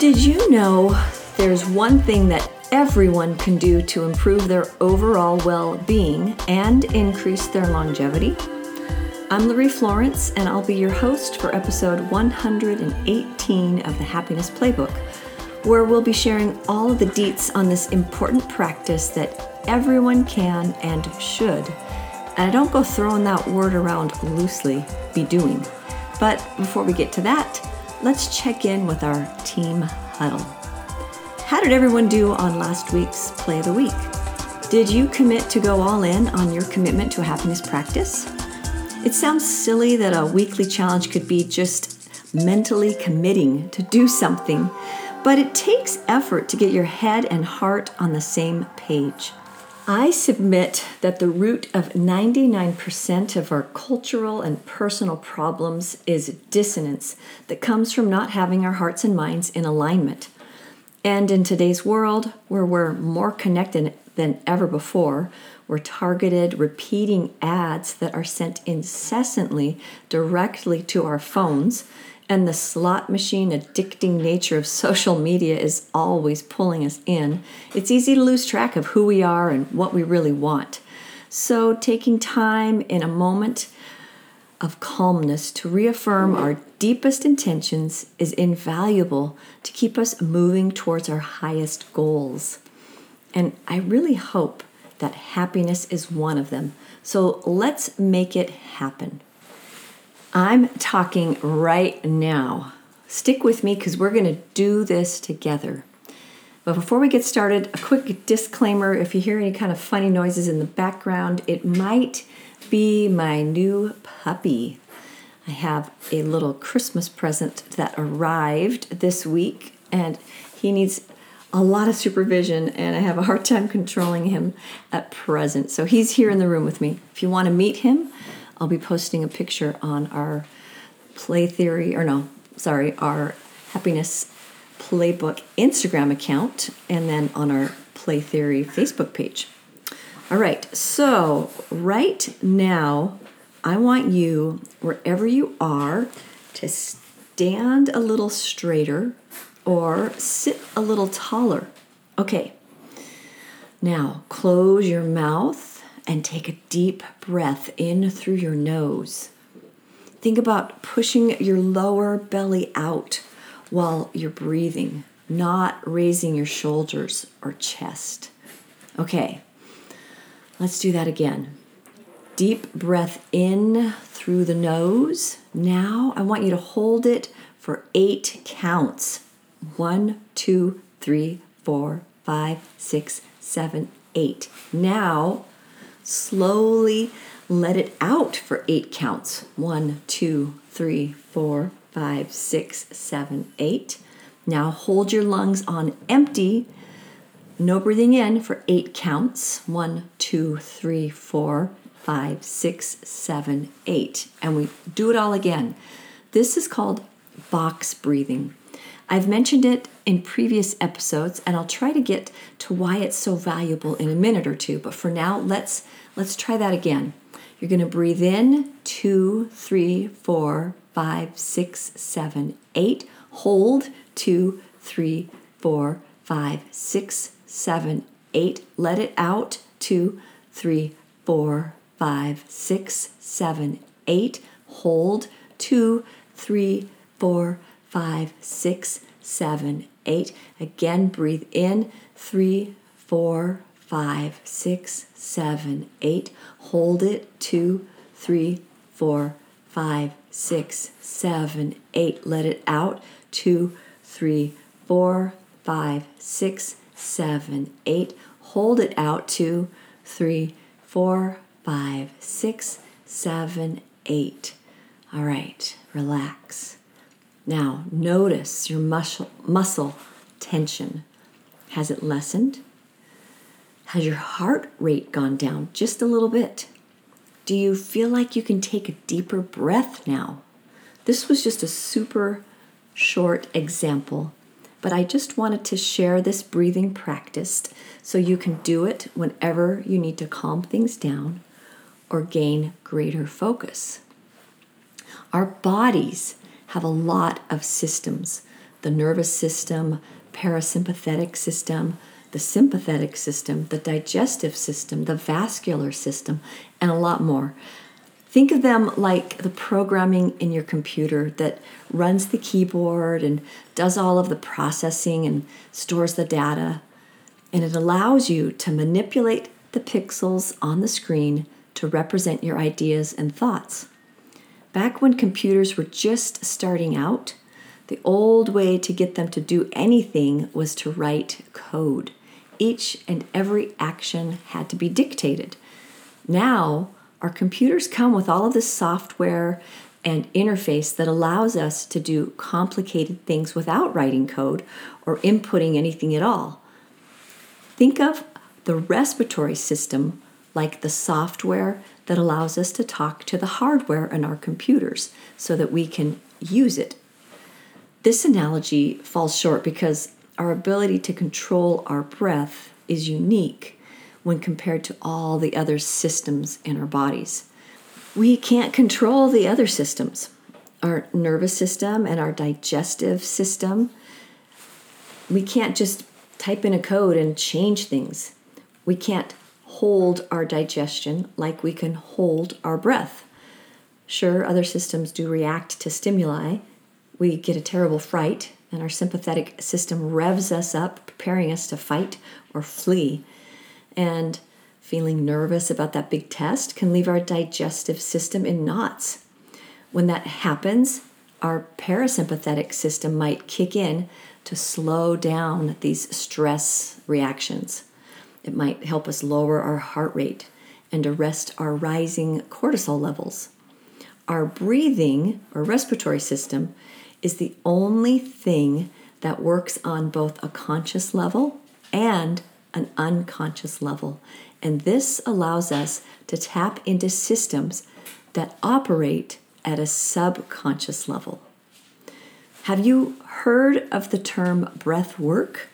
Did you know there's one thing that everyone can do to improve their overall well being and increase their longevity? I'm Larry Florence, and I'll be your host for episode 118 of the Happiness Playbook, where we'll be sharing all of the deets on this important practice that everyone can and should. And I don't go throwing that word around loosely, be doing. But before we get to that, let's check in with our team huddle. How did everyone do on last week's Play of the Week? Did you commit to go all in on your commitment to a happiness practice? It sounds silly that a weekly challenge could be just mentally committing to do something, but it takes effort to get your head and heart on the same page. I submit that the root of 99% of our cultural and personal problems is dissonance that comes from not having our hearts and minds in alignment. And in today's world, where we're more connected than ever before, we're targeted, repeating ads that are sent incessantly directly to our phones and the slot machine addicting nature of social media is always pulling us in, it's easy to lose track of who we are and what we really want. So, taking time in a moment of calmness to reaffirm our deepest intentions is invaluable to keep us moving towards our highest goals. And I really hope that happiness is one of them. So, let's make it happen. I'm talking right now. Stick with me because we're going to do this together. But before we get started, a quick disclaimer if you hear any kind of funny noises in the background, it might be my new puppy. I have a little Christmas present that arrived this week, and he needs a lot of supervision, and I have a hard time controlling him at present. So he's here in the room with me. If you want to meet him, I'll be posting a picture on our Play Theory, or no, sorry, our Happiness Playbook Instagram account, and then on our Play Theory Facebook page. All right, so right now, I want you, wherever you are, to stand a little straighter or sit a little taller. Okay, now close your mouth and take a deep breath in through your nose. Think about pushing your lower belly out while you're breathing, not raising your shoulders or chest. Okay, let's do that again. Deep breath in through the nose. Now I want you to hold it for eight counts. One, two, three, four, five, six, seven, eight. Now Slowly let it out for eight counts. One, two, three, four, five, six, seven, eight. Now hold your lungs on empty. No breathing in for eight counts. One, two, three, four, five, six, seven, eight. And we do it all again. This is called box breathing. I've mentioned it in previous episodes and I'll try to get to why it's so valuable in a minute or two, but for now, let's let's try that again. You're going to breathe in two, three, four, five, six, seven, eight. Hold two, three, four, five, six, seven, eight. Let it out two, three, four, five, six, seven, eight. Hold two, three, four, five, six, seven, eight. Again, breathe in three, four, five, six, seven, eight. Hold it two, three, four, five, six, seven, eight. Let it out two, three, four, five, six, seven, eight. Hold it out two, three, four, five, six, seven, eight. All right, relax. Now, notice your muscle, muscle tension. Has it lessened? Has your heart rate gone down just a little bit? Do you feel like you can take a deeper breath now? This was just a super short example, but I just wanted to share this breathing practice so you can do it whenever you need to calm things down or gain greater focus. Our bodies have a lot of systems the nervous system, parasympathetic system, the sympathetic system, the digestive system, the vascular system, and a lot more. Think of them like the programming in your computer that runs the keyboard and does all of the processing and stores the data. And it allows you to manipulate the pixels on the screen to represent your ideas and thoughts. Back when computers were just starting out, the old way to get them to do anything was to write code. Each and every action had to be dictated. Now, our computers come with all of this software and interface that allows us to do complicated things without writing code or inputting anything at all. Think of the respiratory system like the software that allows us to talk to the hardware in our computers so that we can use it. This analogy falls short because our ability to control our breath is unique when compared to all the other systems in our bodies. We can't control the other systems, our nervous system and our digestive system. We can't just type in a code and change things. We can't hold our digestion like we can hold our breath. Sure, other systems do react to stimuli. We get a terrible fright, and our sympathetic system revs us up, preparing us to fight or flee. And feeling nervous about that big test can leave our digestive system in knots. When that happens, our parasympathetic system might kick in to slow down these stress reactions. It might help us lower our heart rate and arrest our rising cortisol levels. Our breathing or respiratory system is the only thing that works on both a conscious level and an unconscious level. And this allows us to tap into systems that operate at a subconscious level. Have you heard of the term breath work?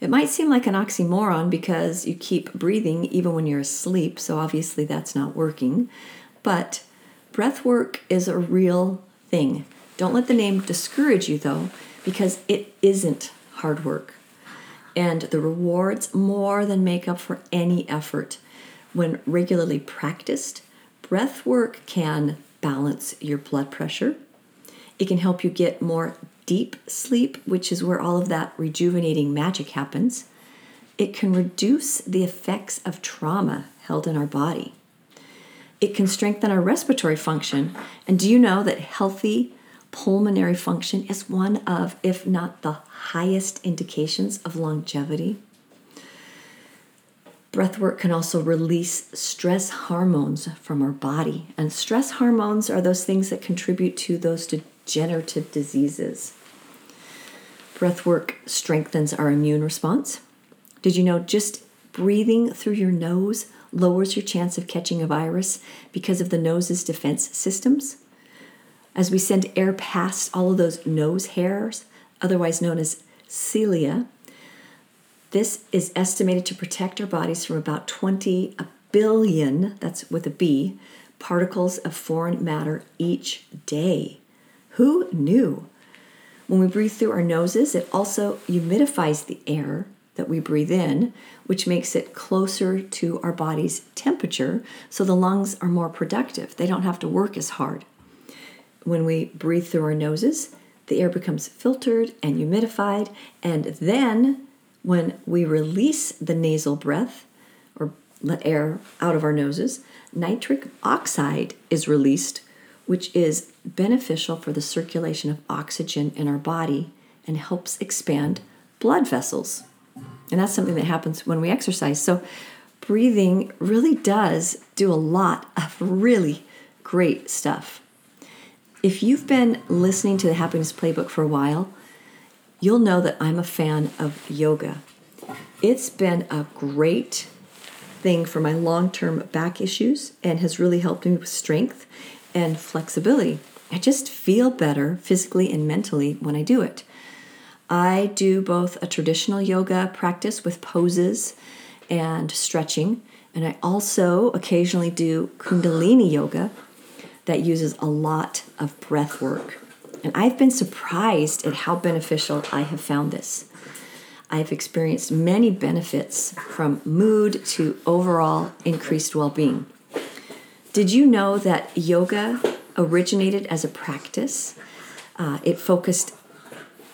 It might seem like an oxymoron because you keep breathing even when you're asleep, so obviously that's not working. But breath work is a real thing. Don't let the name discourage you though, because it isn't hard work. And the rewards more than make up for any effort. When regularly practiced, breath work can balance your blood pressure. It can help you get more deep sleep, which is where all of that rejuvenating magic happens, it can reduce the effects of trauma held in our body. It can strengthen our respiratory function. And do you know that healthy pulmonary function is one of, if not the highest indications of longevity? Breathwork can also release stress hormones from our body. And stress hormones are those things that contribute to those degenerative diseases. Breath work strengthens our immune response. Did you know just breathing through your nose lowers your chance of catching a virus because of the nose's defense systems? As we send air past all of those nose hairs, otherwise known as cilia, this is estimated to protect our bodies from about 20 billion, that's with a B, particles of foreign matter each day. Who knew? When we breathe through our noses, it also humidifies the air that we breathe in, which makes it closer to our body's temperature, so the lungs are more productive. They don't have to work as hard. When we breathe through our noses, the air becomes filtered and humidified, and then when we release the nasal breath or let air out of our noses, nitric oxide is released, which is beneficial for the circulation of oxygen in our body and helps expand blood vessels. And that's something that happens when we exercise. So, breathing really does do a lot of really great stuff. If you've been listening to the Happiness Playbook for a while, you'll know that I'm a fan of yoga. It's been a great thing for my long term back issues and has really helped me with strength and flexibility. I just feel better physically and mentally when I do it. I do both a traditional yoga practice with poses and stretching, and I also occasionally do Kundalini yoga that uses a lot of breath work. And I've been surprised at how beneficial I have found this. I've experienced many benefits from mood to overall increased well being. Did you know that yoga originated as a practice? Uh, it focused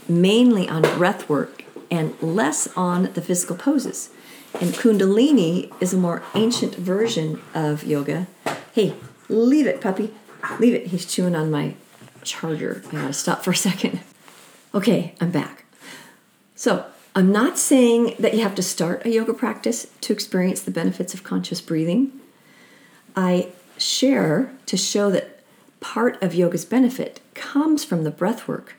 mainly on breath work and less on the physical poses. And Kundalini is a more ancient version of yoga. Hey, leave it, puppy. Leave it. He's chewing on my charger. I gotta stop for a second. Okay, I'm back. So, I'm not saying that you have to start a yoga practice to experience the benefits of conscious breathing. I share to show that part of yoga's benefit comes from the breath work.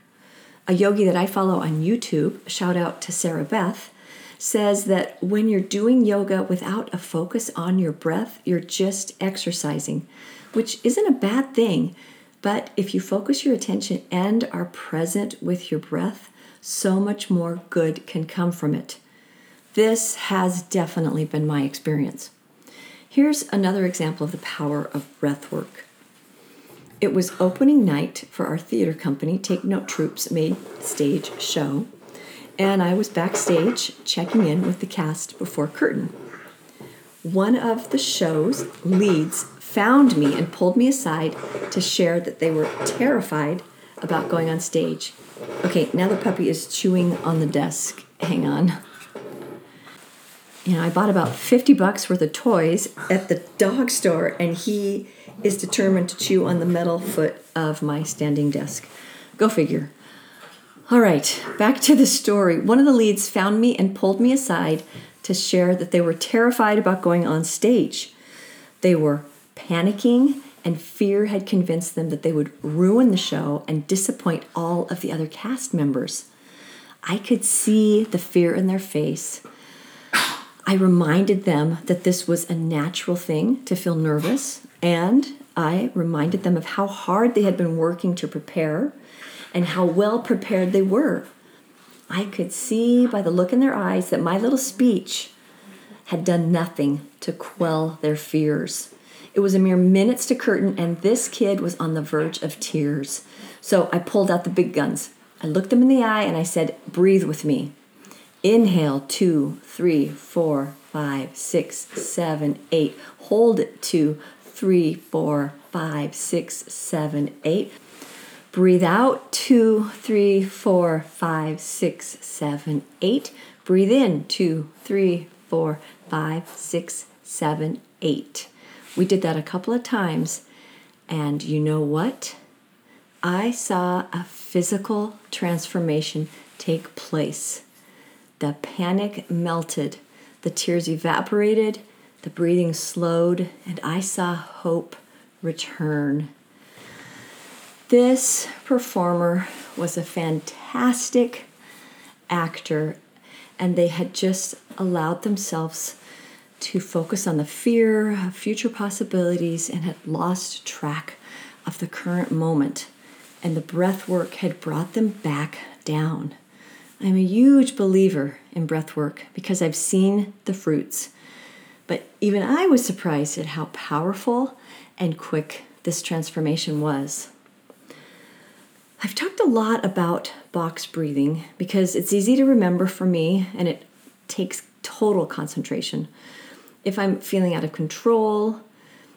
A yogi that I follow on YouTube, shout out to Sarah Beth, says that when you're doing yoga without a focus on your breath, you're just exercising, which isn't a bad thing. But if you focus your attention and are present with your breath, so much more good can come from it. This has definitely been my experience. Here's another example of the power of breath work. It was opening night for our theater company, Take Note Troops made stage show, and I was backstage checking in with the cast before curtain. One of the show's leads found me and pulled me aside to share that they were terrified about going on stage. Okay, now the puppy is chewing on the desk. Hang on. You know, I bought about 50 bucks worth of toys at the dog store, and he is determined to chew on the metal foot of my standing desk. Go figure. All right, back to the story. One of the leads found me and pulled me aside to share that they were terrified about going on stage. They were panicking, and fear had convinced them that they would ruin the show and disappoint all of the other cast members. I could see the fear in their face. I reminded them that this was a natural thing to feel nervous, and I reminded them of how hard they had been working to prepare and how well prepared they were. I could see by the look in their eyes that my little speech had done nothing to quell their fears. It was a mere minutes to curtain, and this kid was on the verge of tears. So I pulled out the big guns. I looked them in the eye and I said, Breathe with me. Inhale, two, three, four, five, six, seven, eight. Hold it, two, three, four, five, six, seven, eight. Breathe out two, three, four, five, six, seven, eight. Breathe in two, three, four, five, six, seven, eight. We did that a couple of times, and you know what? I saw a physical transformation take place. The panic melted, the tears evaporated, the breathing slowed, and I saw hope return. This performer was a fantastic actor, and they had just allowed themselves to focus on the fear of future possibilities and had lost track of the current moment. And the breath work had brought them back down. I'm a huge believer in breath work because I've seen the fruits. But even I was surprised at how powerful and quick this transformation was. I've talked a lot about box breathing because it's easy to remember for me and it takes total concentration. If I'm feeling out of control,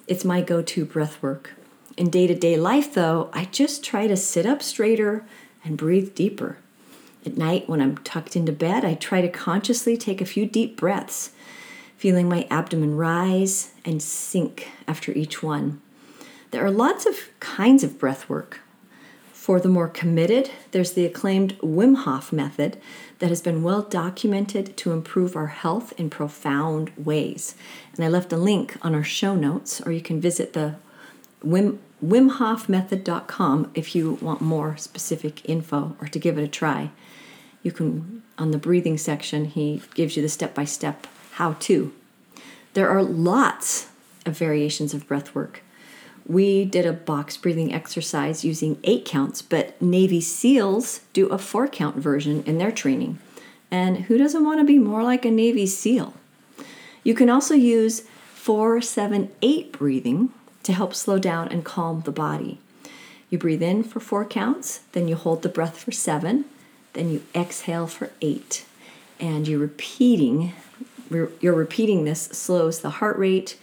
it's my go to breath work. In day to day life, though, I just try to sit up straighter and breathe deeper. At night, when I'm tucked into bed, I try to consciously take a few deep breaths, feeling my abdomen rise and sink after each one. There are lots of kinds of breath work. For the more committed, there's the acclaimed Wim Hof method that has been well documented to improve our health in profound ways. And I left a link on our show notes, or you can visit the Wim, WimHofMethod.com if you want more specific info or to give it a try. You can, on the breathing section, he gives you the step by step how to. There are lots of variations of breath work we did a box breathing exercise using eight counts, but Navy SEALs do a four count version in their training. And who doesn't want to be more like a Navy SEAL? You can also use 478 breathing to help slow down and calm the body. You breathe in for four counts, then you hold the breath for seven, then you exhale for eight. And you're repeating, you're repeating this slows the heart rate,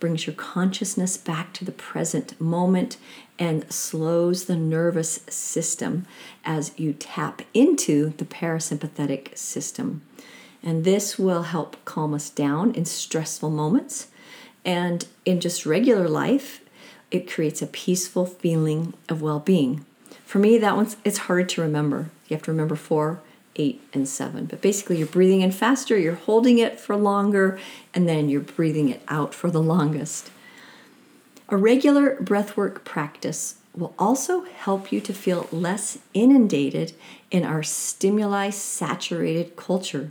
brings your consciousness back to the present moment, and slows the nervous system as you tap into the parasympathetic system. And this will help calm us down in stressful moments. And in just regular life, it creates a peaceful feeling of well being. For me, that one's it's hard to remember. You have to remember four, eight, and seven. But basically, you're breathing in faster, you're holding it for longer, and then you're breathing it out for the longest. A regular breathwork practice will also help you to feel less inundated in our stimuli saturated culture.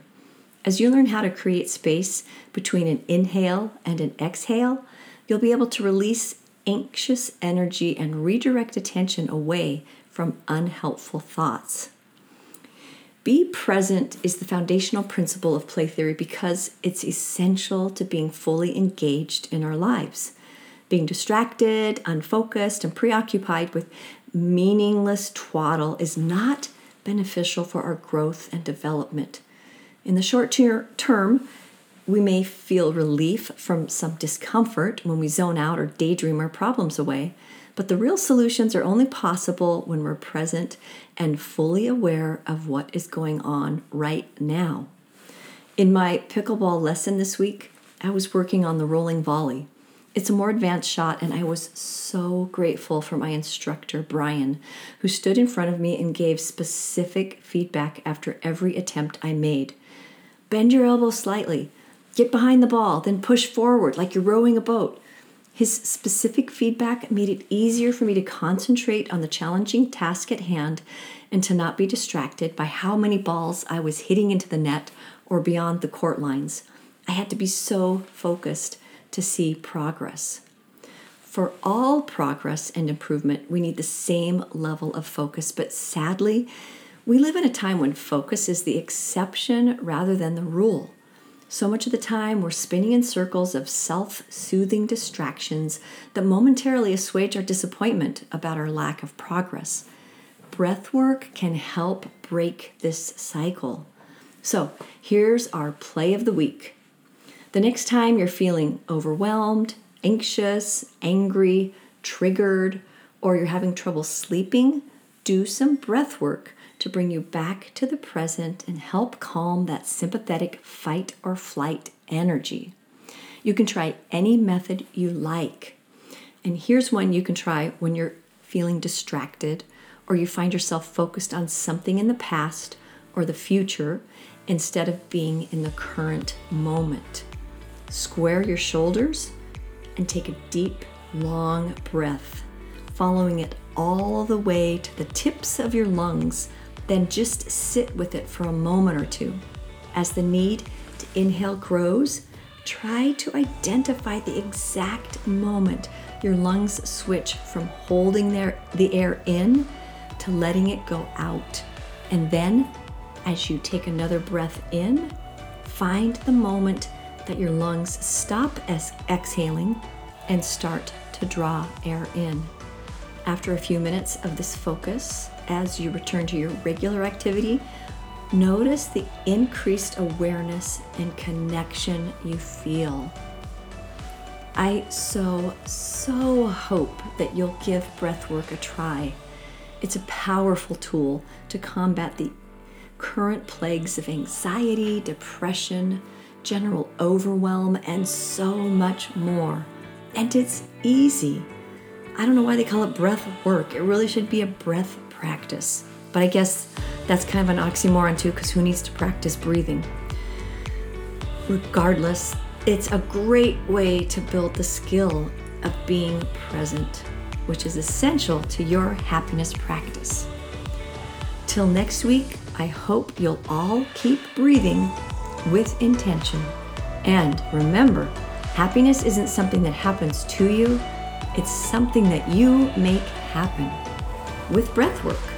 As you learn how to create space between an inhale and an exhale, you'll be able to release anxious energy and redirect attention away from unhelpful thoughts. Be present is the foundational principle of play theory because it's essential to being fully engaged in our lives. Being distracted, unfocused, and preoccupied with meaningless twaddle is not beneficial for our growth and development. In the short ter- term, we may feel relief from some discomfort when we zone out or daydream our problems away, but the real solutions are only possible when we're present and fully aware of what is going on right now. In my pickleball lesson this week, I was working on the rolling volley. It's a more advanced shot, and I was so grateful for my instructor, Brian, who stood in front of me and gave specific feedback after every attempt I made. Bend your elbow slightly. Get behind the ball, then push forward like you're rowing a boat. His specific feedback made it easier for me to concentrate on the challenging task at hand and to not be distracted by how many balls I was hitting into the net or beyond the court lines. I had to be so focused to see progress. For all progress and improvement, we need the same level of focus, but sadly, we live in a time when focus is the exception rather than the rule. So much of the time, we're spinning in circles of self soothing distractions that momentarily assuage our disappointment about our lack of progress. Breath work can help break this cycle. So, here's our play of the week. The next time you're feeling overwhelmed, anxious, angry, triggered, or you're having trouble sleeping, do some breath work to bring you back to the present and help calm that sympathetic fight or flight energy. You can try any method you like. And here's one you can try when you're feeling distracted or you find yourself focused on something in the past or the future instead of being in the current moment. Square your shoulders and take a deep, long breath, following it all the way to the tips of your lungs then just sit with it for a moment or two. As the need to inhale grows, try to identify the exact moment your lungs switch from holding their, the air in to letting it go out. And then, as you take another breath in, find the moment that your lungs stop as exhaling and start to draw air in. After a few minutes of this focus, as you return to your regular activity, notice the increased awareness and connection you feel. I so, so hope that you'll give breathwork a try. It's a powerful tool to combat the current plagues of anxiety, depression, general overwhelm, and so much more. And it's easy. I don't know why they call it breath work. It really should be a breath practice. But I guess that's kind of an oxymoron too, because who needs to practice breathing? Regardless, it's a great way to build the skill of being present, which is essential to your happiness practice. Till next week, I hope you'll all keep breathing with intention. And remember, happiness isn't something that happens to you, it's something that you make happen with breath work.